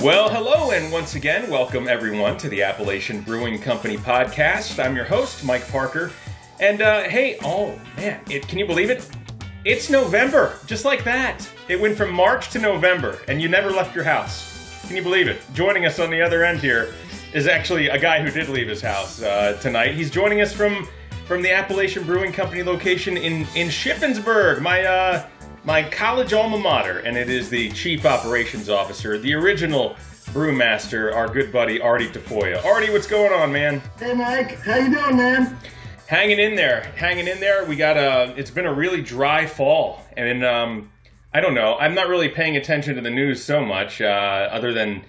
Well, hello, and once again, welcome everyone to the Appalachian Brewing Company podcast. I'm your host, Mike Parker. And uh, hey, oh man, it, can you believe it? It's November, just like that. It went from March to November, and you never left your house. Can you believe it? Joining us on the other end here is actually a guy who did leave his house uh, tonight. He's joining us from from the Appalachian Brewing Company location in in Shippensburg. My uh, my college alma mater, and it is the chief operations officer, the original brewmaster, our good buddy Artie Tafoya. Artie, what's going on, man? Hey, Mike. How you doing, man? Hanging in there, hanging in there. We got a. It's been a really dry fall, and um, I don't know. I'm not really paying attention to the news so much, uh, other than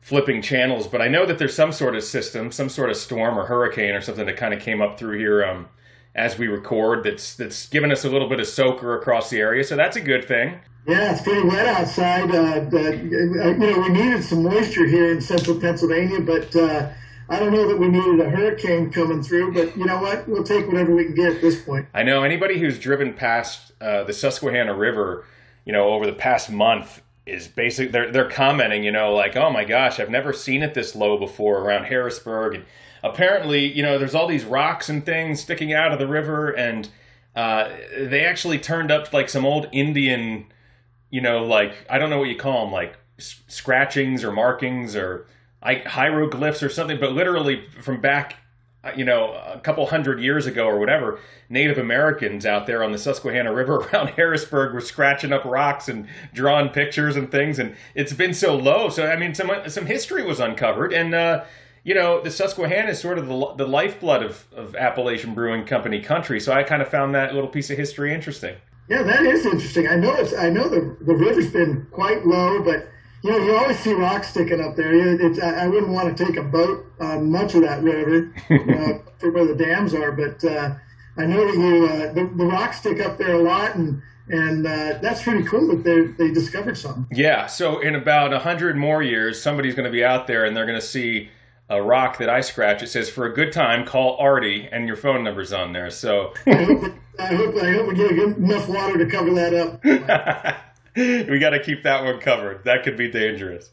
flipping channels. But I know that there's some sort of system, some sort of storm or hurricane or something that kind of came up through here. Um, as we record that's that's given us a little bit of soaker across the area, so that's a good thing. Yeah, it's pretty wet outside. Uh, but, uh, you know, we needed some moisture here in central Pennsylvania, but uh, I don't know that we needed a hurricane coming through. But you know what? We'll take whatever we can get at this point. I know anybody who's driven past uh, the Susquehanna River, you know, over the past month is basically they're they're commenting, you know, like, oh my gosh, I've never seen it this low before around Harrisburg and apparently, you know, there's all these rocks and things sticking out of the river, and uh, they actually turned up like some old Indian, you know, like I don't know what you call them, like s- scratchings or markings or like hieroglyphs or something, but literally from back, uh, you know, a couple hundred years ago or whatever, Native Americans out there on the Susquehanna River around Harrisburg were scratching up rocks and drawing pictures and things, and it's been so low. So I mean, some some history was uncovered, and uh, you know, the Susquehanna is sort of the, the lifeblood of, of Appalachian Brewing Company country. So I kind of found that little piece of history interesting. Yeah, that is interesting. I know it's, I know the, the river's been quite low, but you know, you always see rocks sticking up there. It's, I, I wouldn't want to take a boat on much of that river uh, for where the dams are, but uh, I know that you uh, the, the rocks stick up there a lot, and and uh, that's pretty cool that they they discovered something. Yeah. So in about a hundred more years, somebody's going to be out there, and they're going to see a rock that I scratch. It says, "For a good time, call Artie," and your phone number's on there. So I hope, I hope, I hope we get enough water to cover that up. we got to keep that one covered. That could be dangerous.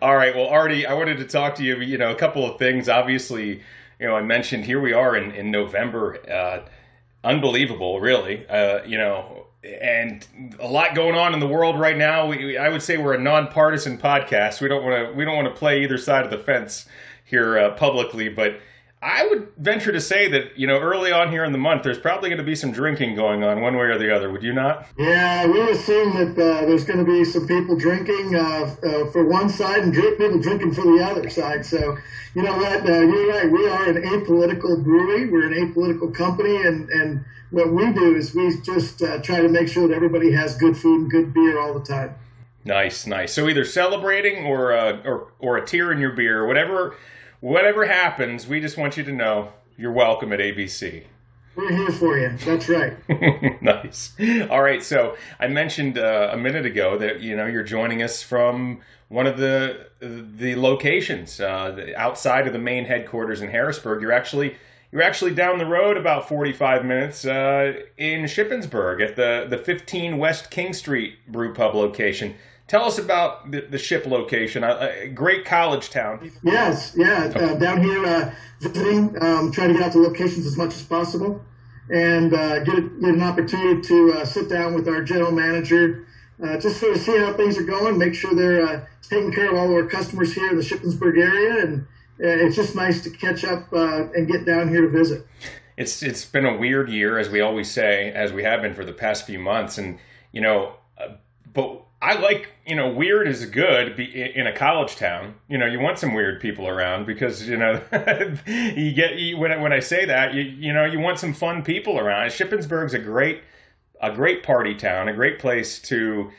All right. Well, Artie, I wanted to talk to you. You know, a couple of things. Obviously, you know, I mentioned here we are in in November. Uh, unbelievable, really. Uh, you know, and a lot going on in the world right now. We, I would say we're a nonpartisan podcast. We don't want to we don't want to play either side of the fence here uh, publicly, but I would venture to say that you know early on here in the month, there's probably going to be some drinking going on one way or the other. Would you not? Yeah, we assume that uh, there's going to be some people drinking uh, uh, for one side and people drinking for the other side. So, you know what? Uh, you're right. We are an apolitical brewery. We're an apolitical company, and and what we do is we just uh, try to make sure that everybody has good food and good beer all the time. Nice, nice. So either celebrating or uh, or or a tear in your beer, whatever whatever happens, we just want you to know you're welcome at ABC. We're here for you. That's right. nice. All right. So I mentioned uh, a minute ago that you know you're joining us from one of the the locations uh, outside of the main headquarters in Harrisburg. You're actually you're actually down the road about 45 minutes uh, in Shippensburg at the the 15 West King Street Brew Pub location. Tell us about the, the ship location. A, a, great college town. Yes, yeah. Uh, down here uh, visiting, um, trying to get out to locations as much as possible, and uh, get, a, get an opportunity to uh, sit down with our general manager, uh, just sort of see how things are going, make sure they're uh, taking care of all of our customers here in the Shippensburg area, and it's just nice to catch up and get down here to visit. It's it's been a weird year, as we always say, as we have been for the past few months, and you know, but I like, you know, weird is good in a college town. You know, you want some weird people around because, you know, you get, you, when, I, when I say that, you, you know, you want some fun people around. Shippensburg's a great, a great party town, a great place to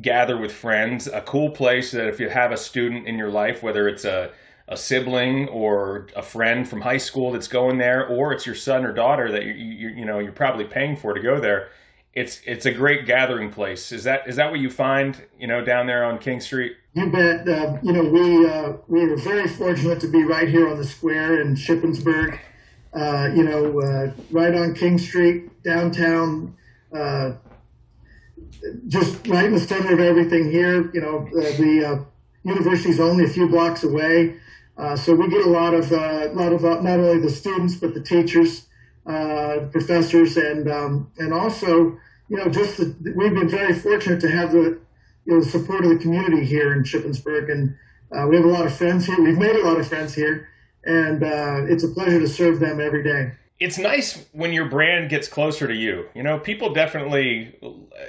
gather with friends, a cool place that if you have a student in your life, whether it's a, a sibling or a friend from high school that's going there, or it's your son or daughter that you, you, you know, you're probably paying for to go there it's it's a great gathering place. Is that is that what you find? You know, down there on King Street. You bet. Uh, you know, we uh, we were very fortunate to be right here on the square in Shippensburg. Uh, you know, uh, right on King Street, downtown. Uh, just right in the center of everything here. You know, uh, the university's only a few blocks away. So we get a lot of uh, lot of not only the students but the teachers, uh, professors, and um, and also you know just the, we've been very fortunate to have the you know the support of the community here in Shippensburg, and uh, we have a lot of friends here. We've made a lot of friends here, and uh, it's a pleasure to serve them every day. It's nice when your brand gets closer to you. You know, people definitely,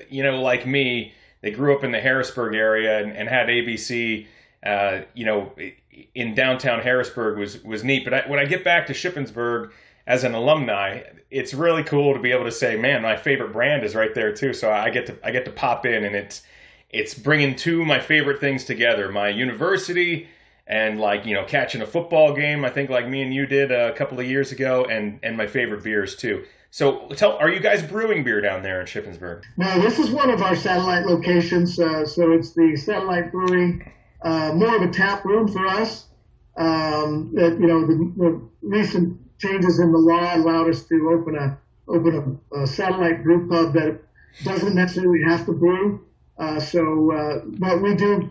you know, like me, they grew up in the Harrisburg area and, and had ABC. you know, in downtown Harrisburg was was neat. But I, when I get back to Shippensburg as an alumni, it's really cool to be able to say, "Man, my favorite brand is right there too." So I get to I get to pop in, and it's it's bringing two my favorite things together: my university and like you know catching a football game. I think like me and you did a couple of years ago, and and my favorite beers too. So tell, are you guys brewing beer down there in Shippensburg? No, this is one of our satellite locations. Uh, so it's the Satellite Brewery uh, more of a tap room for us. Um, that you know the, the, recent changes in the law allowed us to open a open a, a satellite brew pub that doesn't necessarily have to brew. Uh, so, uh, but we do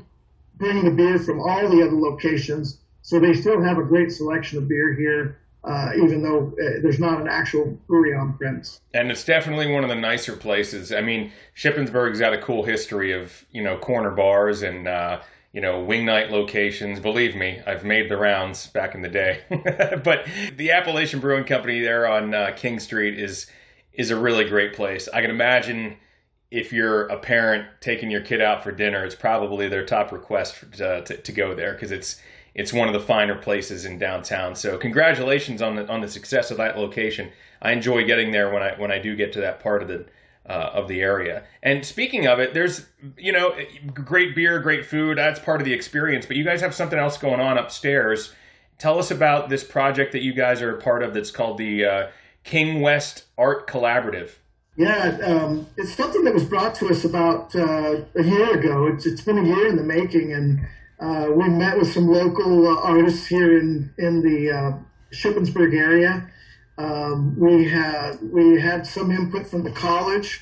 bring the beer from all the other locations, so they still have a great selection of beer here. Uh, even though uh, there's not an actual brewery on premise. And it's definitely one of the nicer places. I mean, Shippensburg's got a cool history of you know corner bars and uh, you know, wing night locations. Believe me, I've made the rounds back in the day. but the Appalachian Brewing Company there on uh, King Street is is a really great place. I can imagine if you're a parent taking your kid out for dinner, it's probably their top request for, uh, to, to go there because it's it's one of the finer places in downtown. So congratulations on the on the success of that location. I enjoy getting there when I when I do get to that part of the uh, of the area. And speaking of it, there's you know great beer, great food. That's part of the experience. But you guys have something else going on upstairs. Tell us about this project that you guys are a part of. That's called the uh, King West Art Collaborative. Yeah, um, it's something that was brought to us about uh, a year ago. It's, it's been a year in the making, and uh, we met with some local uh, artists here in in the uh, Shippensburg area um, we had we had some input from the college,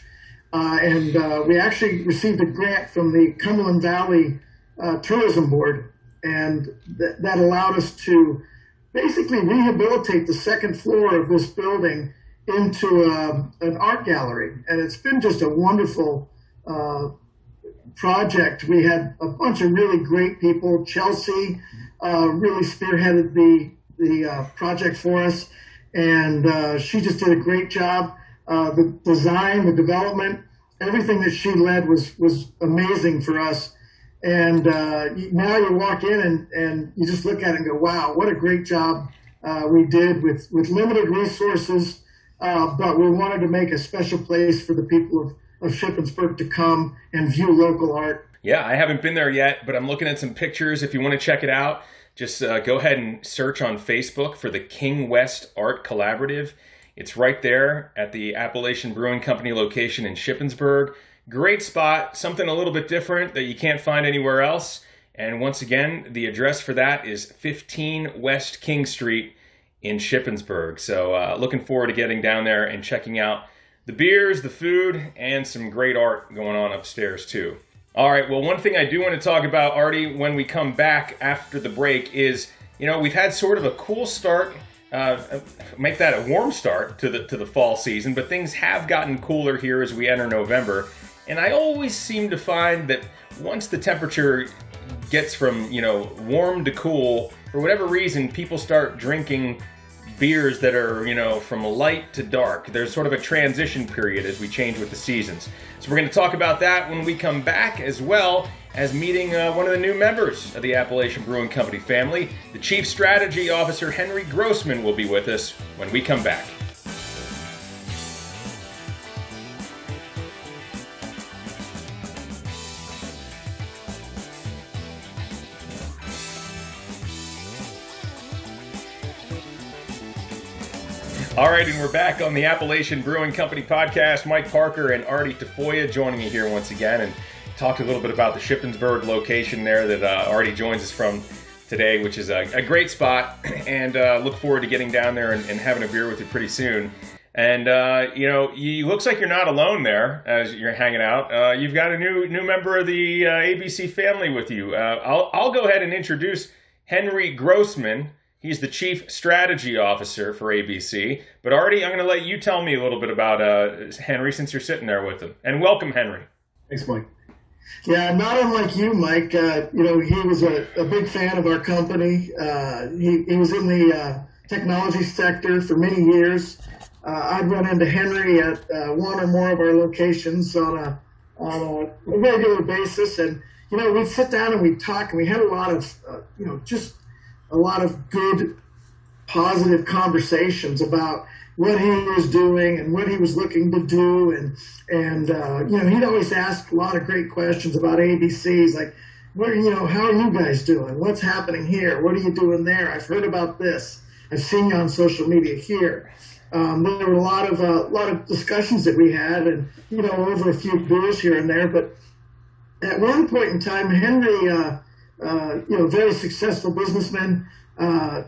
uh, and uh, we actually received a grant from the Cumberland Valley uh, Tourism Board, and th- that allowed us to basically rehabilitate the second floor of this building into a, um, an art gallery, and it's been just a wonderful uh, project. We had a bunch of really great people. Chelsea uh, really spearheaded the the uh, project for us and uh, she just did a great job. Uh, the design, the development, everything that she led was was amazing for us. And uh, now you walk in and, and you just look at it and go, wow, what a great job uh, we did with, with limited resources. Uh, but we wanted to make a special place for the people of, of Shippensburg to come and view local art. Yeah, I haven't been there yet, but I'm looking at some pictures. If you want to check it out, just uh, go ahead and search on Facebook for the King West Art Collaborative. It's right there at the Appalachian Brewing Company location in Shippensburg. Great spot, something a little bit different that you can't find anywhere else. And once again, the address for that is 15 West King Street in Shippensburg. So, uh, looking forward to getting down there and checking out the beers, the food, and some great art going on upstairs, too. All right. Well, one thing I do want to talk about, Artie, when we come back after the break is, you know, we've had sort of a cool start, uh, make that a warm start to the to the fall season, but things have gotten cooler here as we enter November, and I always seem to find that once the temperature gets from you know warm to cool, for whatever reason, people start drinking beers that are, you know, from light to dark. There's sort of a transition period as we change with the seasons. So we're going to talk about that when we come back, as well as meeting uh, one of the new members of the Appalachian Brewing Company family. The Chief Strategy Officer, Henry Grossman, will be with us when we come back. All right, and we're back on the Appalachian Brewing Company podcast. Mike Parker and Artie Tafoya joining me here once again and talked a little bit about the Shippensburg location there that uh, Artie joins us from today, which is a, a great spot. And uh, look forward to getting down there and, and, having a beer with you pretty soon. And uh, you know, you looks like you're not alone there as you're hanging out. Uh, you've got a new new member of the uh, ABC family with you. Uh, I'll I'll go ahead and introduce Henry Grossman. He's the chief strategy officer for ABC. But Artie, I'm going to let you tell me a little bit about uh, Henry since you're sitting there with him. And welcome, Henry. Thanks, Mike. Yeah, not unlike you, Mike. Uh, you know, he was a, a, big fan of our company. he he was in the technology sector for many years. Uh, I'd run into Henry at uh, one or more of our locations on a on a regular basis, and you know we'd sit down and we'd talk, and we had a lot of uh, you know just a lot of good, positive conversations about what he was doing and what he was looking to do, and and uh, you know he'd always ask a lot of great questions about ABCs like. What you know? How are you guys doing? What's happening here? What are you doing there? I've heard about this. I've seen you on social media here um, there were a lot of a uh, lot of discussions that we had, and you know, over a few beers here and there. But at one point in time, Henry, uh, uh, you know, very successful businessman, uh,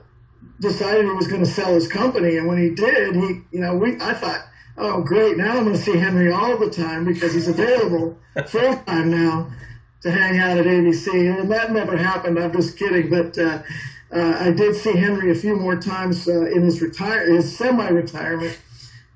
decided he was going to sell his company, and when he did, he, you know, we I thought, oh, great, now I'm going to see Henry all the time because he's available full time now to hang out at ABC, and that never happened. I'm just kidding, but uh, uh, I did see Henry a few more times uh, in his retire his semi-retirement,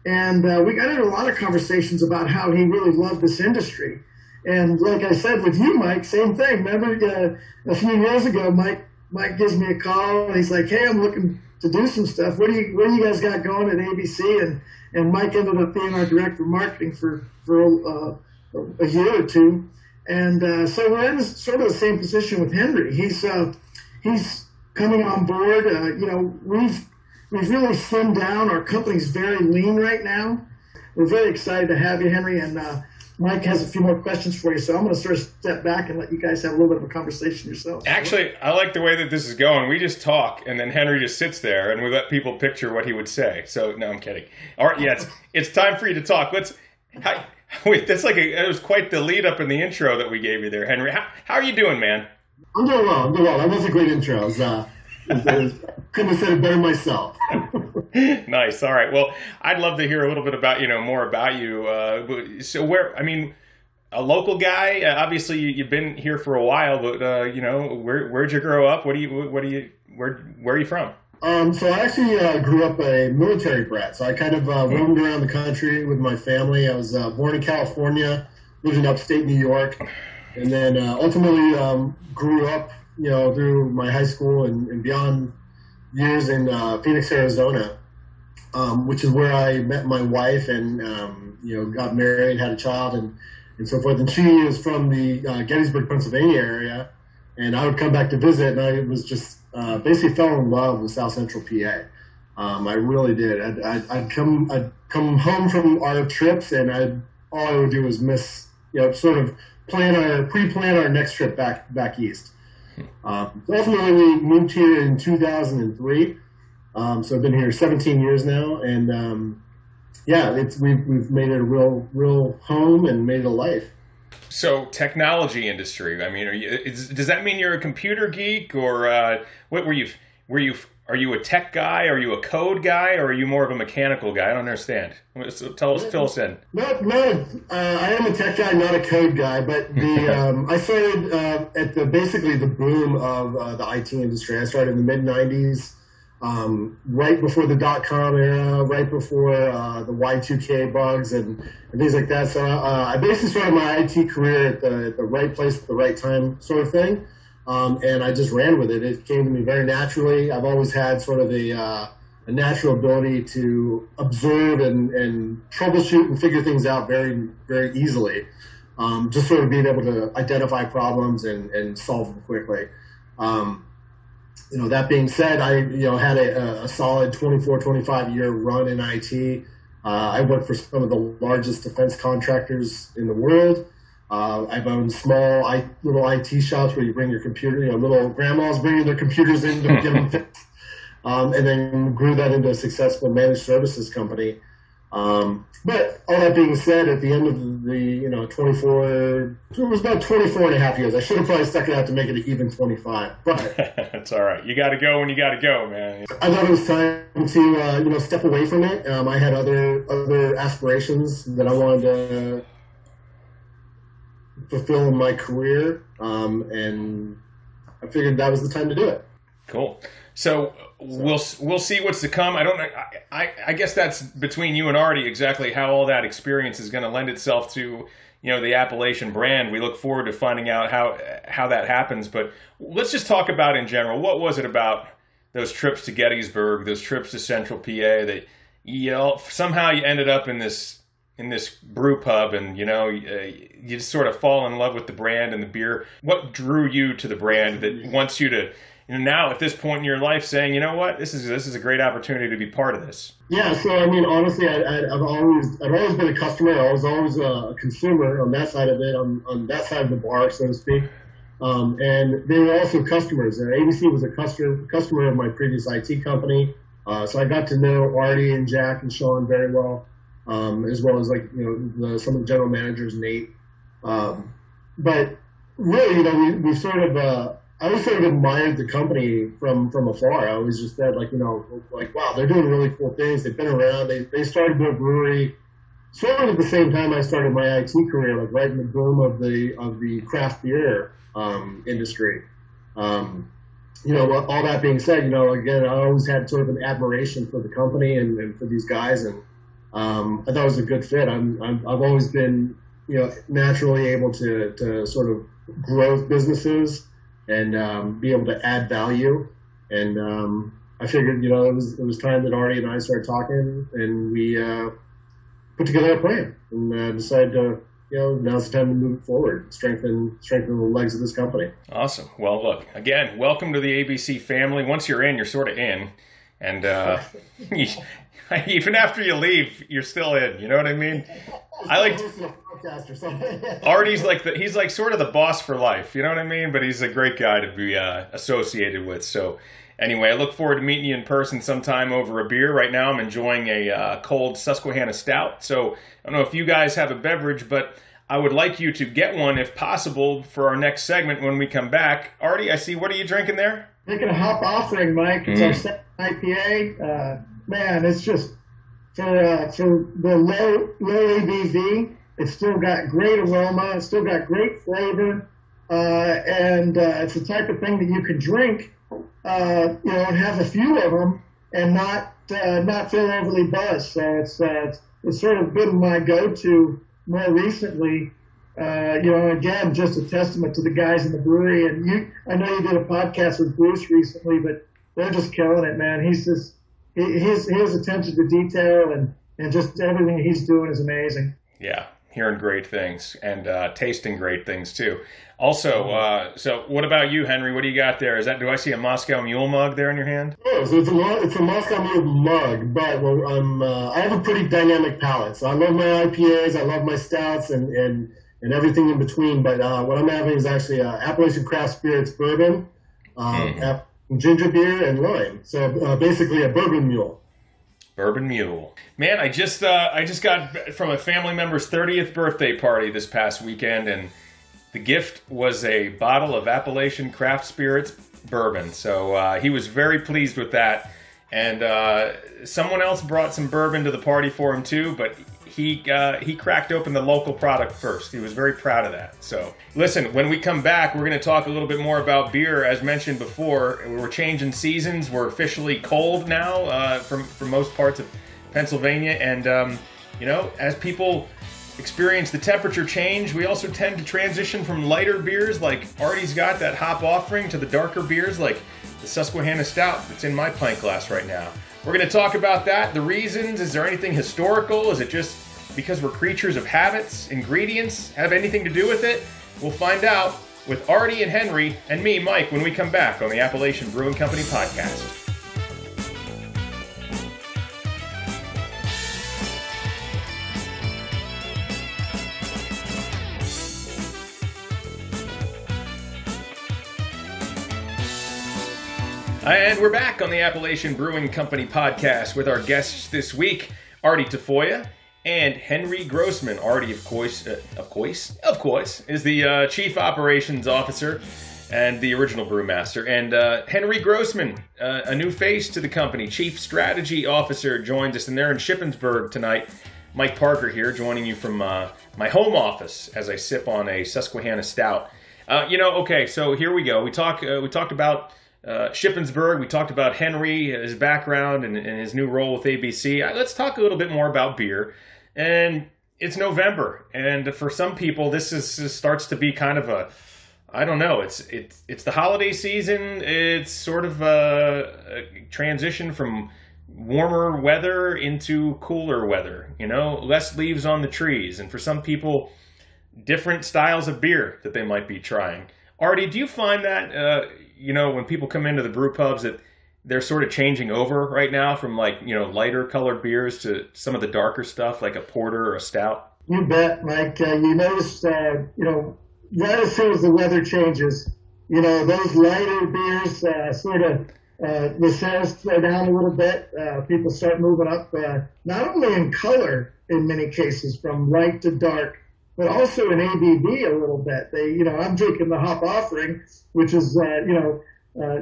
and uh, we got into a lot of conversations about how he really loved this industry. And like I said with you, Mike, same thing. Remember uh, a few years ago, Mike Mike gives me a call and he's like, "Hey, I'm looking to do some stuff. What do you what do you guys got going at ABC?" And and Mike ended up being our director of marketing for for uh, a year or two. And uh, so we're in sort of the same position with Henry. He's he's coming on board. Uh, you know, we've we've really slimmed down. Our company's very lean right now. We're very excited to have you, Henry, and uh, Mike has a few more questions for you. So I'm going to sort of step back and let you guys have a little bit of a conversation yourself. Actually, I like the way that this is going. We just talk, and then Henry just sits there, and we let people picture what he would say. So no, I'm kidding. All right, yeah, it's, it's time for you to talk. Let's. How, wait, that's like a, it was quite the lead up in the intro that we gave you there, Henry. How, how are you doing, man? I'm doing well. I'm doing well. That was a great intro. I was, uh, couldn't have said it better myself. nice. All right. Well, I'd love to hear a little bit about you know more about you. Uh, so where I mean, a local guy. Uh, obviously, you've been here for a while, but uh, you know, where where'd you grow up? What do you what do you where where are you from? Um, so I actually uh, grew up a military brat. So I kind of uh, roamed around the country with my family. I was uh, born in California, lived in upstate New York, and then uh, ultimately um, grew up, you know, through my high school and, and beyond years in uh, Phoenix, Arizona, um, which is where I met my wife and um, you know got married, had a child, and and so forth. And she is from the uh, Gettysburg, Pennsylvania area, and I would come back to visit, and I was just uh, basically fell in love with South Central PA. Um, I really did. I'd, I'd, I'd, come I'd come home from our trips, and I'd all I would do was miss you know sort of plan our pre-plan our next trip back back east. Um, ultimately, we moved here in 2003. Um, so I've been here 17 years now, and um, yeah, it's we've we've made it a real real home and made it a life. So technology industry. I mean, you, is, does that mean you're a computer geek, or uh, what were you? Were you are you a tech guy? Are you a code guy? Or are you more of a mechanical guy? I don't understand. So tell us, fill us in. No, no, uh, I am a tech guy, not a code guy. But the um, I started uh, at the basically the boom of uh, the IT industry. I started in the mid '90s, um, right before the dot com era, right before uh, the Y2K bugs and, and things like that. So uh, I basically started my IT career at the, at the right place at the right time, sort of thing. Um, and I just ran with it. It came to me very naturally. I've always had sort of a, uh, a natural ability to observe and, and, troubleshoot and figure things out very, very easily. Um, just sort of being able to identify problems and, and solve them quickly. Um, you know, that being said, I, you know, had a, a solid 24, 25 year run in IT. Uh, I worked for some of the largest defense contractors in the world. Uh, I've owned small I, little IT shops where you bring your computer, you know, little grandmas bringing their computers in to get them fixed, um, and then grew that into a successful managed services company. Um, but all that being said, at the end of the, you know, 24, it was about 24 and a half years. I should have probably stuck it out to make it even 25, but it's all right. You got to go when you got to go, man. I thought it was time to, uh, you know, step away from it. Um, I had other, other aspirations that I wanted to fulfill in my career. Um, and I figured that was the time to do it. Cool. So we'll we'll see what's to come. I don't know. I, I, I guess that's between you and Artie exactly how all that experience is going to lend itself to you know the Appalachian brand. We look forward to finding out how how that happens. But let's just talk about in general. What was it about those trips to Gettysburg, those trips to Central PA that you know somehow you ended up in this in this brew pub and you know uh, you just sort of fall in love with the brand and the beer. What drew you to the brand that mm-hmm. wants you to you know, now at this point in your life saying, you know what, this is this is a great opportunity to be part of this? Yeah, so I mean, honestly, I, have always I've always been a customer. I was always a consumer on that side of it, on, on that side of the bar, so to speak. Um, and they were also customers. ABC was a customer customer of my previous IT company, uh, so I got to know Artie and Jack and Sean very well, um, as well as like you know the, some of the general managers, Nate. Um, but really, you know, we, we sort of uh, I always sort of admired the company from from afar. I always just said like you know like wow they're doing really cool things. They've been around. They they started their brewery sort of at the same time I started my IT career, like right in the boom of the of the craft beer um, industry. Um, you know, all that being said, you know, again, I always had sort of an admiration for the company and, and for these guys, and um, I thought it was a good fit. I'm, I'm I've always been you know naturally able to to sort of grow businesses and um, be able to add value. And um, I figured, you know, it was it was time that Artie and I started talking, and we uh, put together a plan and uh, decided to, you know, now's the time to move forward, strengthen strengthen the legs of this company. Awesome. Well, look again, welcome to the ABC family. Once you're in, you're sort of in, and uh, even after you leave, you're still in. You know what I mean? I like Artie's like the he's like sort of the boss for life. You know what I mean? But he's a great guy to be uh, associated with. So anyway, I look forward to meeting you in person sometime over a beer. Right now, I'm enjoying a uh, cold Susquehanna Stout. So I don't know if you guys have a beverage, but I would like you to get one if possible for our next segment when we come back. Artie, I see. What are you drinking there? Making a hop offering, Mike. It's mm. our second IPA. Uh, man, it's just uh, for the low low ABV. It's still got great aroma. It's still got great flavor, uh, and uh, it's the type of thing that you could drink, uh, you know, and have a few of them and not uh, not feel overly buzzed. So it's, uh, it's it's sort of been my go-to more recently. Uh, you know, again, just a testament to the guys in the brewery. And you, I know you did a podcast with Bruce recently, but they're just killing it, man. He's just his his attention to detail and and just everything he's doing is amazing. Yeah, hearing great things and uh, tasting great things too. Also, mm-hmm. uh, so what about you, Henry? What do you got there? Is that do I see a Moscow Mule mug there in your hand? Yeah, so it's a it's a Moscow Mule mug, but well, I'm uh, I have a pretty dynamic palate. So I love my IPAs, I love my stouts, and and and everything in between. But uh, what I'm having is actually uh, Appalachian Craft Spirits bourbon, mm. Ginger beer, and lime. So uh, basically a bourbon mule. Bourbon Mule. Man, I just uh, I just got from a family member's 30th birthday party this past weekend, and the gift was a bottle of Appalachian Craft Spirits bourbon. So uh, he was very pleased with that. And uh, someone else brought some bourbon to the party for him too, but he uh, he cracked open the local product first. He was very proud of that. So listen, when we come back, we're going to talk a little bit more about beer. As mentioned before, we're changing seasons. We're officially cold now uh, from for most parts of Pennsylvania, and um, you know, as people experience the temperature change, we also tend to transition from lighter beers like Artie's got that hop offering to the darker beers like the Susquehanna Stout that's in my pint glass right now. We're going to talk about that, the reasons. Is there anything historical? Is it just because we're creatures of habits? Ingredients have anything to do with it? We'll find out with Artie and Henry and me, Mike, when we come back on the Appalachian Brewing Company podcast. And we're back on the Appalachian Brewing Company podcast with our guests this week. Artie Tafoya, and Henry Grossman. Artie, of course, uh, of course, of course, is the uh, Chief Operations Officer and the original brewmaster. And uh, Henry Grossman, uh, a new face to the company, Chief Strategy Officer, joins us. And they're in Shippensburg tonight. Mike Parker here, joining you from uh, my home office as I sip on a Susquehanna Stout. Uh, you know, okay, so here we go. We talk. We talked about uh, Shippensburg. We talked about Henry, his background, and, and his new role with ABC. Let's talk a little bit more about beer. And it's November, and for some people, this is this starts to be kind of a I don't know. It's it's it's the holiday season. It's sort of a, a, transition from warmer weather into cooler weather. You know, less leaves on the trees, and for some people, different styles of beer that they might be trying. Artie, do you find that uh, you know when people come into the brew pubs that they're sort of changing over right now from like you know lighter colored beers to some of the darker stuff like a porter or a stout? You bet, Mike. Uh, you notice, uh, you know, right as soon as the weather changes, you know, those lighter beers uh, sort of uh, the sales slow down a little bit. Uh, people start moving up, uh, not only in color in many cases from light to dark, but also in ABV a little bit. They, you know, I'm drinking the hop offering, which is, uh, you know, uh,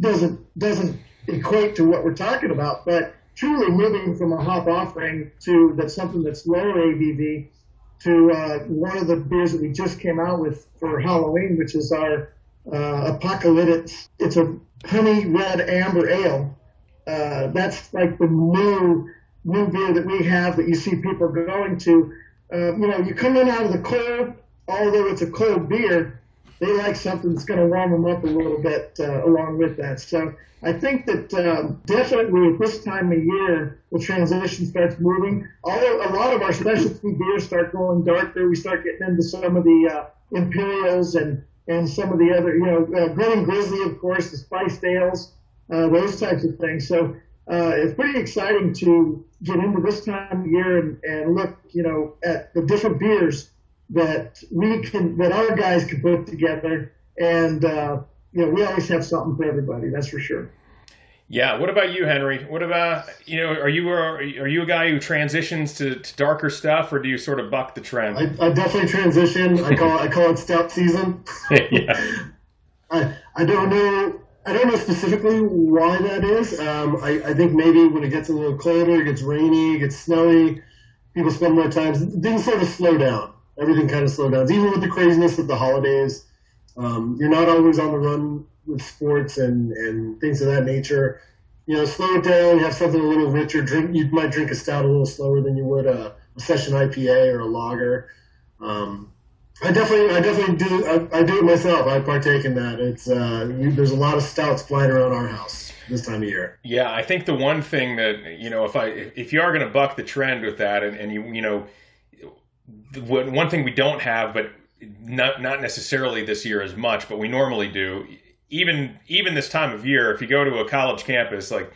doesn't doesn't equate to what we're talking about, but truly moving from a hop offering to that's something that's lower ABV to uh, one of the beers that we just came out with for Halloween, which is our uh, Apocalyptic. It's a honey red amber ale. Uh, that's like the new new beer that we have that you see people going to. Uh, you know, you come in out of the cold, although it's a cold beer, they like something that's going to warm them up a little bit uh, along with that. So I think that um, definitely at this time of year, the transition starts moving. Although a lot of our specialty beers start going darker, we start getting into some of the uh, imperials and and some of the other, you know, uh, and Grizzly, of course, the spiced ales, uh, those types of things. So uh, it's pretty exciting to get into this time of year and, and look, you know, at the different beers that we can, that our guys can put together. And, uh, you know, we always have something for everybody. That's for sure. Yeah. What about you, Henry? What about you know? Are you are, are you a guy who transitions to, to darker stuff, or do you sort of buck the trend? I, I definitely transition. I call it, I call it stout season. yeah. I I don't know. I don't know specifically why that is. Um, I, I think maybe when it gets a little colder, it gets rainy, it gets snowy, people spend more time. Things sort of slow down. Everything kind of slows down. Even with the craziness of the holidays, um, you're not always on the run with sports and, and things of that nature. You know, slow it down. Have something a little richer. Drink. You might drink a stout a little slower than you would a, a session IPA or a lager. Um, I definitely, I definitely do. I, I, do it myself. I partake in that. It's uh, you, there's a lot of stouts flying around our house this time of year. Yeah, I think the one thing that you know, if I if you are going to buck the trend with that, and, and you you know, one thing we don't have, but not not necessarily this year as much, but we normally do. Even even this time of year, if you go to a college campus, like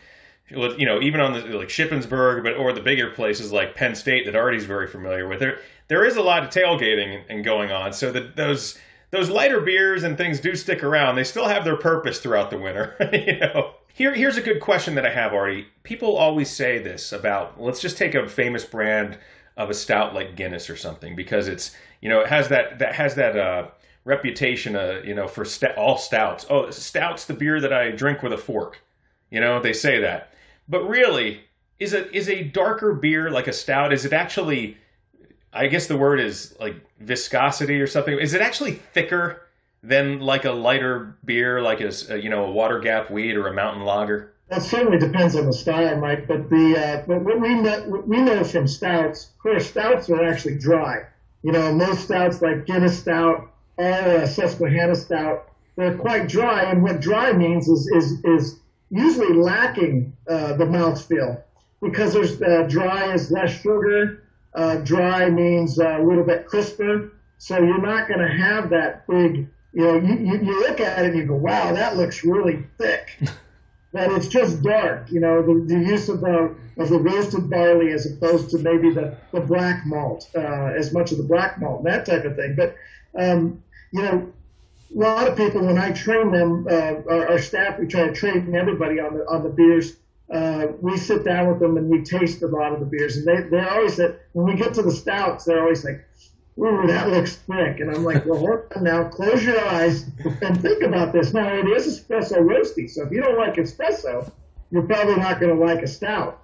you know, even on the like Shippensburg, but or the bigger places like Penn State that Artie's very familiar with, there there is a lot of tailgating and going on. So that those those lighter beers and things do stick around. They still have their purpose throughout the winter. you know. Here here's a good question that I have, Artie. People always say this about let's just take a famous brand of a stout like Guinness or something because it's you know it has that that has that uh, reputation uh, you know for st- all stouts. Oh, stout's the beer that I drink with a fork. You know they say that, but really is it is a darker beer like a stout? Is it actually? I guess the word is like viscosity or something. Is it actually thicker than like a lighter beer, like a you know a Water Gap Wheat or a Mountain Lager? That certainly depends on the style, Mike. But the uh, but what we know what we know from stouts, of course, stouts are actually dry. You know, most stouts like Guinness Stout or a Susquehanna Stout, they're quite dry. And what dry means is is is usually lacking uh, the mouthfeel because there's uh, dry is less sugar. Uh, dry means uh, a little bit crisper, so you're not going to have that big. You know, you, you, you look at it and you go, "Wow, that looks really thick." that it's just dark. You know, the, the use of the of the roasted barley as opposed to maybe the, the black malt, uh, as much of the black malt, that type of thing. But um, you know, a lot of people when I train them, uh, our, our, staff, we try to train everybody on the on the beers. uh, we sit down with them and we taste a lot of the beers, and they they're always that when we get to the stouts, they're always like, "Ooh, that looks thick," and I'm like, "Well, now, close your eyes and think about this." Now it is espresso roasty, so if you don't like espresso, you're probably not going to like a stout.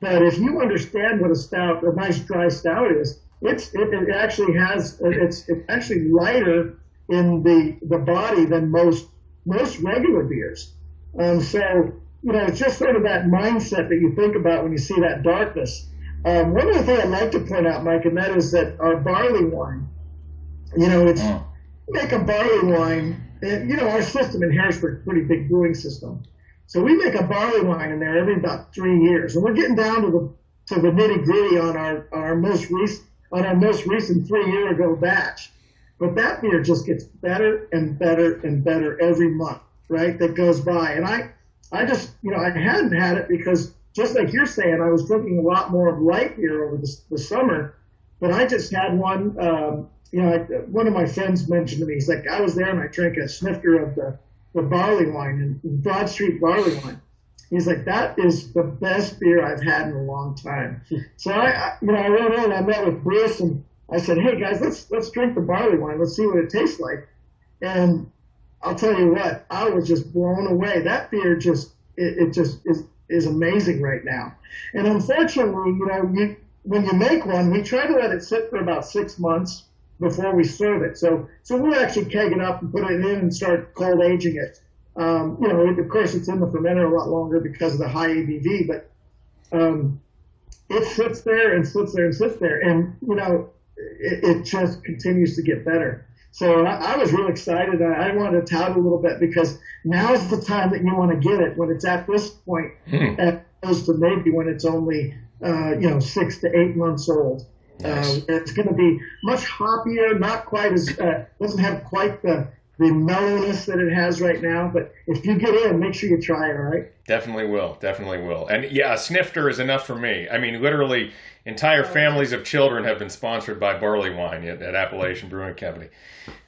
But if you understand what a stout, a nice dry stout is, it's it, it actually has it's it's actually lighter in the the body than most most regular beers. Um, so you know, it's just sort of that mindset that you think about when you see that darkness. Um, one other thing I'd like to point out, Mike, and that is that our barley wine, you know, it's mm. make a barley wine. And, you know, our system in Harrisburg, pretty big brewing system. So we make a barley wine in there every about three years, and we're getting down to the to the nitty gritty on our our most recent on our most recent three year ago batch. But that beer just gets better and better and better every month, right? That goes by, and I I just, you know, I hadn't had it because just like you're saying, I was drinking a lot more of light beer over the, the summer. But I just had one. Um, you know, I, one of my friends mentioned to me. He's like, I was there and I drank a snifter of the, the barley wine and Broad Street barley wine. He's like, that is the best beer I've had in a long time. so I, I you know, I went in, I met with Bruce, and I said, hey guys, let's let's drink the barley wine. Let's see what it tastes like. And I'll tell you what, I was just blown away. That beer just it, it just is is amazing right now. And unfortunately, you know, you when you make one, we try to let it sit for about six months before we serve it. So so we'll actually keg it up and put it in and start cold aging it. Um, you know, of course, it's in the fermenter a lot longer because of the high ABV, but um, it sits there and sits there and sits there, and you know, it, it just continues to get better. So I, I was really excited. I, I wanted to tout a little bit because now's the time that you want to get it when it's at this point, hmm. as opposed to maybe when it's only uh, you know six to eight months old. Nice. Uh, it's going to be much hoppier, not quite as uh, doesn't have quite the the mellowness that it has right now. But if you get in, make sure you try it. All right. Definitely will. Definitely will. And yeah, a snifter is enough for me. I mean, literally, entire families of children have been sponsored by barley wine at, at Appalachian Brewing Company.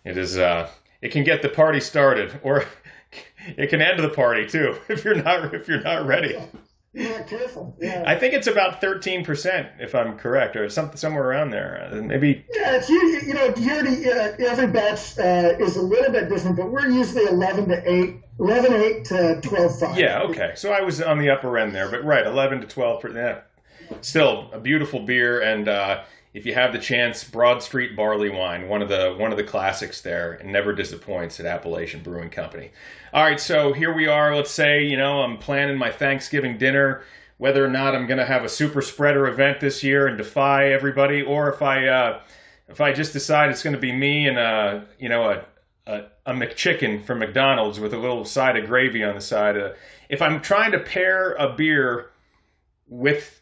It is. Uh, it can get the party started, or it can end the party too if you're not if you're not ready. Yeah, careful. Yeah. I think it's about thirteen percent, if I'm correct, or something somewhere around there. Uh, maybe. Yeah, it's usually you know usually uh, every batch uh, is a little bit different, but we're usually eleven to eight, 11 8 to 12 5. Yeah, okay. So I was on the upper end there, but right, eleven to twelve. Yeah. Still a beautiful beer, and uh, if you have the chance, Broad Street Barley Wine, one of the one of the classics there, and never disappoints at Appalachian Brewing Company. All right, so here we are. Let's say you know I'm planning my Thanksgiving dinner, whether or not I'm going to have a super spreader event this year and defy everybody, or if I uh, if I just decide it's going to be me and a uh, you know a, a, a McChicken from McDonald's with a little side of gravy on the side. Uh, if I'm trying to pair a beer with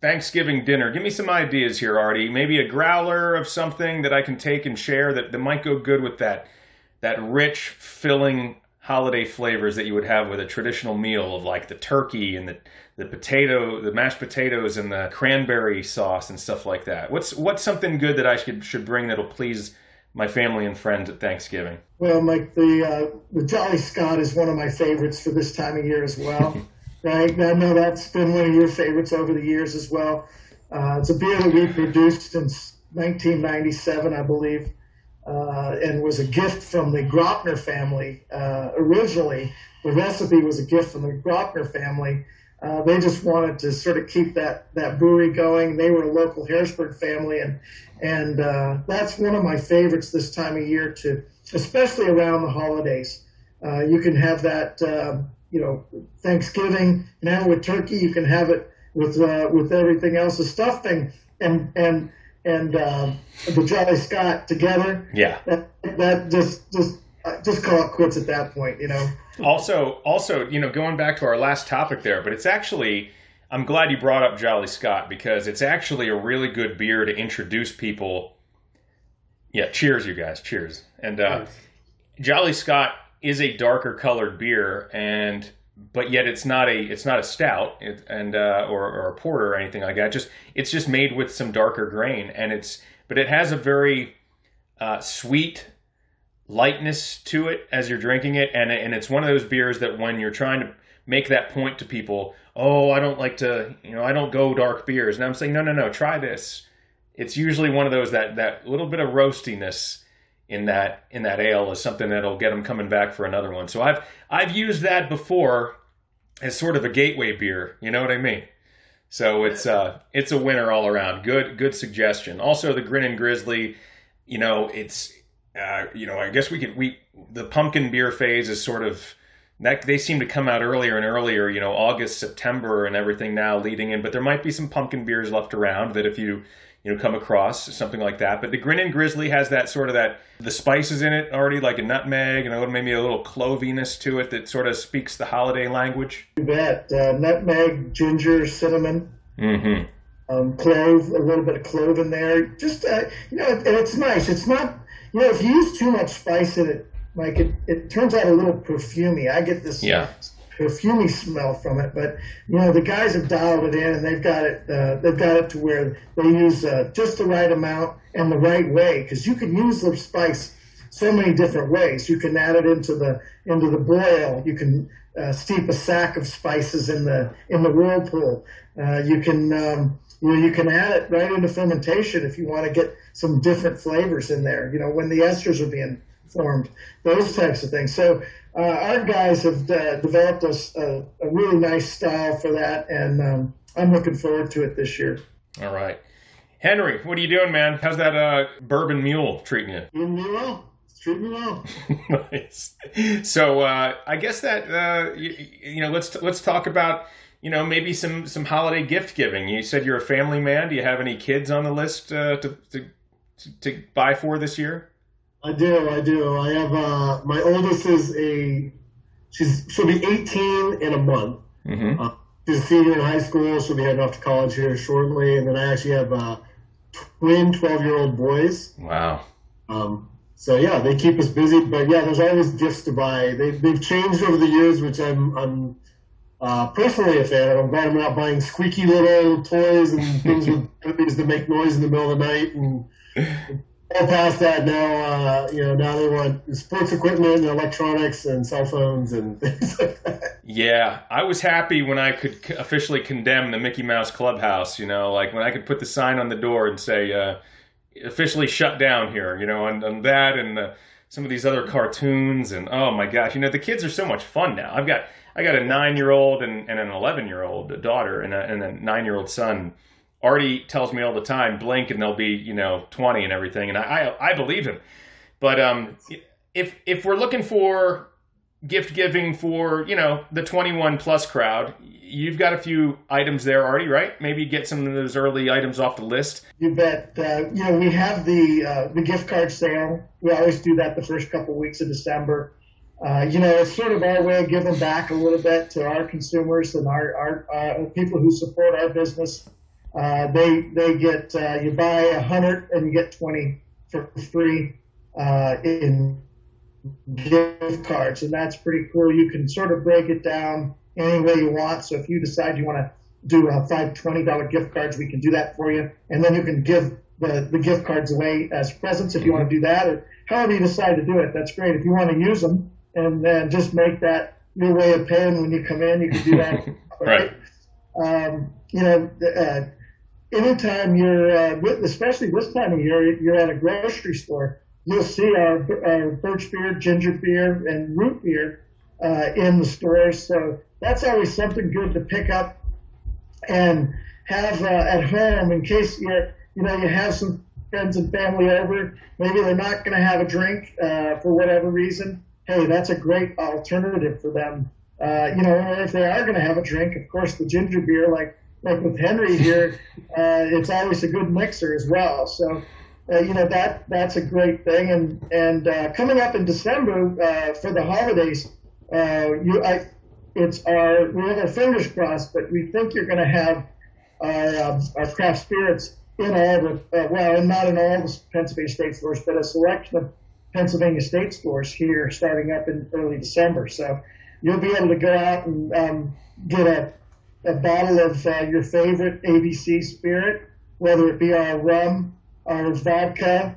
Thanksgiving dinner. Give me some ideas here, Artie. Maybe a growler of something that I can take and share that, that might go good with that that rich, filling holiday flavors that you would have with a traditional meal of like the turkey and the, the potato, the mashed potatoes and the cranberry sauce and stuff like that. What's what's something good that I should should bring that'll please my family and friends at Thanksgiving? Well, Mike, the uh, the Jolly Scot is one of my favorites for this time of year as well. right? I know that's been one of your favorites over the years as well. Uh, it's a beer that we produced since 1997, I believe, uh, and was a gift from the Graupner family. Uh, originally, the recipe was a gift from the Graupner family. Uh, they just wanted to sort of keep that, that brewery going. They were a local Harrisburg family, and and uh, that's one of my favorites this time of year, to especially around the holidays. Uh, you can have that you know, Thanksgiving. Now with turkey, you can have it with uh, with everything else, the stuffing and and and uh, the Jolly Scot together. Yeah, that, that just just uh, just call it quits at that point. You know. Also, also, you know, going back to our last topic there, but it's actually. I'm glad you brought up Jolly Scot because it's actually a really good beer to introduce people. Yeah, cheers, you guys. Cheers. And uh, Jolly Scot is a darker colored beer, and but yet it's not a it's not a stout it, and uh, or, or a porter or anything like that. Just it's just made with some darker grain, and it's but it has a very uh, sweet lightness to it as you're drinking it, and and it's one of those beers that when you're trying to make that point to people. Oh, I don't like to, you know, I don't go dark beers, and I'm saying, no, no, no, try this. It's usually one of those that that little bit of roastiness in that in that ale is something that'll get them coming back for another one. So I've I've used that before as sort of a gateway beer. You know what I mean? So it's uh it's a winner all around. Good good suggestion. Also the Grinnin' Grizzly, you know, it's uh, you know, I guess we could we the pumpkin beer phase is sort of that they seem to come out earlier and earlier, you know, August, September and everything now leading in, but there might be some pumpkin beers left around that if you you know come across something like that. But the Grinnin' Grizzly has that sort of that the spices in it already, like a nutmeg and a little, maybe a little cloviness to it that sort of speaks the holiday language. You bet. Uh, nutmeg, ginger, cinnamon. Mm-hmm. Um, clove, a little bit of clove in there. Just uh, you know, and it's nice. It's not you know if you use too much spice in it, like it, it turns out a little perfumey. I get this Yeah. Perfumey smell from it. But you know, the guys have dialed it in, and they've got it. Uh, they've got it to where they use uh, just the right amount and the right way, because you can use the spice so many different ways. You can add it into the into the boil. You can uh, steep a sack of spices in the in the whirlpool. Uh, you can um, you know you can add it right into fermentation if you want to get some different flavors in there. You know when the esters are being formed, those types of things. So uh, our guys have uh, developed a really nice style for that, and um, I'm looking forward to it this year. All right. Henry, what are you doing, man? How's that uh, bourbon mule treating you? Treating me well. It's treating me well. nice. So uh, I guess that uh, you, you know let's let's talk about you know maybe some some holiday gift giving. You said you're a family man. Do you have any kids on the list uh, to, to to buy for this year? I do, I do. I have uh, my oldest is a she's she'll be 18 in a month. Mm-hmm. Uh, she's a senior in high school. She'll be heading off to college here shortly. And then I actually have uh, twin 12 year old boys. Wow. Um, so yeah, they keep us busy. But yeah, there's always gifts to buy. They, they've changed over the years, which I'm I'm uh, personally a fan of. I'm glad I'm not buying squeaky little toys and things with babies that make noise in the middle of the night and. All past that now, uh, you know. Now they want sports equipment and electronics and cell phones and things like that. Yeah, I was happy when I could officially condemn the Mickey Mouse Clubhouse. You know, like when I could put the sign on the door and say uh, officially shut down here. You know, and, and that and uh, some of these other cartoons and oh my gosh, you know the kids are so much fun now. I've got I got a nine year old and, and an eleven year old daughter and a, and a nine year old son. Artie tells me all the time, blink and they'll be you know twenty and everything, and I I, I believe him. But um, if if we're looking for gift giving for you know the 21 plus crowd you've got a few items there already right maybe get some of those early items off the list You bet. Uh, you know, we have the uh, the gift card sale. We always do that the first couple of weeks of December. Uh, you know, it's sort of our way of giving back a little bit to our consumers and our our uh, people who support our business. Uh, they they get uh, you buy a hundred and you get twenty for free uh, in gift cards, and that's pretty cool. You can sort of break it down any way you want. So if you decide you want to do uh, five twenty dollar gift cards, we can do that for you, and then you can give the, the gift cards away as presents if you want to do that, or however you decide to do it. That's great. If you want to use them and then just make that your way of paying when you come in, you can do that. Right. Um, you know, uh, anytime you're, uh, especially this time of year, you're at a grocery store, you'll see our, our birch beer, ginger beer, and root beer uh, in the stores. So that's always something good to pick up and have uh, at home in case you you know you have some friends and family over. Maybe they're not going to have a drink uh, for whatever reason. Hey, that's a great alternative for them. Uh, you know, if they are going to have a drink, of course, the ginger beer, like like with Henry here, uh, it's always a good mixer as well. So. Uh, you know that that's a great thing, and and uh, coming up in December uh, for the holidays, uh, you I, it's our we have our fingers crossed, but we think you're going to have our, um, our craft spirits in all the uh, well, and not in all the Pennsylvania state stores, but a selection of Pennsylvania state stores here starting up in early December. So you'll be able to go out and um, get a, a bottle of uh, your favorite ABC spirit, whether it be our rum, our vodka,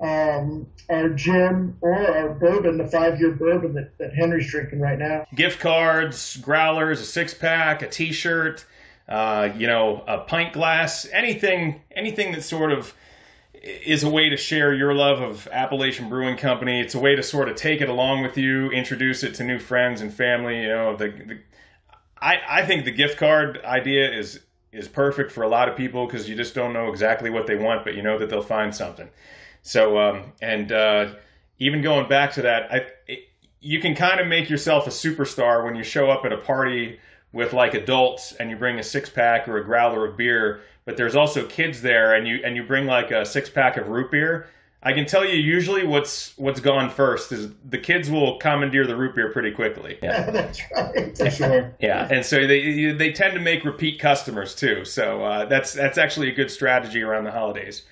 um, our gin or our bourbon, the five year bourbon that, that Henry's drinking right now. Gift cards, growlers, a six pack, a t shirt, uh, you know, a pint glass, anything, anything that sort of is a way to share your love of Appalachian Brewing Company. It's a way to sort of take it along with you, introduce it to new friends and family. You know, the, the I, I think the gift card idea is is perfect for a lot of people because you just don't know exactly what they want, but you know that they'll find something. So, um, and uh, even going back to that, I, it, you can kind of make yourself a superstar when you show up at a party with like adults and you bring a six pack or a growler of beer, but there's also kids there and you and you bring like a six pack of root beer. I can tell you usually what's what's gone first is the kids will commandeer the root beer pretty quickly. Yeah, that's right. For sure. Yeah, and so they they tend to make repeat customers too. So uh, that's that's actually a good strategy around the holidays.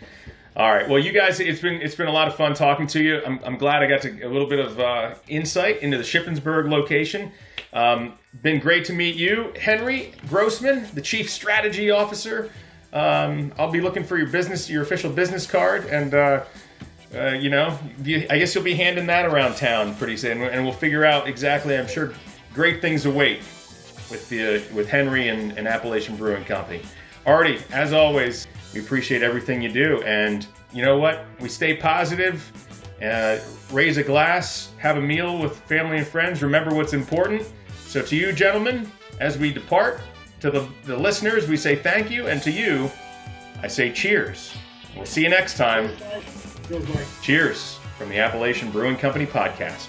All right. Well, you guys, it's been it's been a lot of fun talking to you. I'm, I'm glad I got to, a little bit of uh, insight into the Shippensburg location. Um, been great to meet you, Henry Grossman, the Chief Strategy Officer. Um, I'll be looking for your business, your official business card, and uh, uh, you know, I guess you'll be handing that around town pretty soon, and we'll figure out exactly. I'm sure great things await with the with Henry and, and Appalachian Brewing Company. Artie, as always, we appreciate everything you do, and you know what? We stay positive. Uh, raise a glass, have a meal with family and friends. Remember what's important. So, to you, gentlemen, as we depart, to the, the listeners, we say thank you, and to you, I say cheers. We'll see you next time. Cheers from the Appalachian Brewing Company podcast.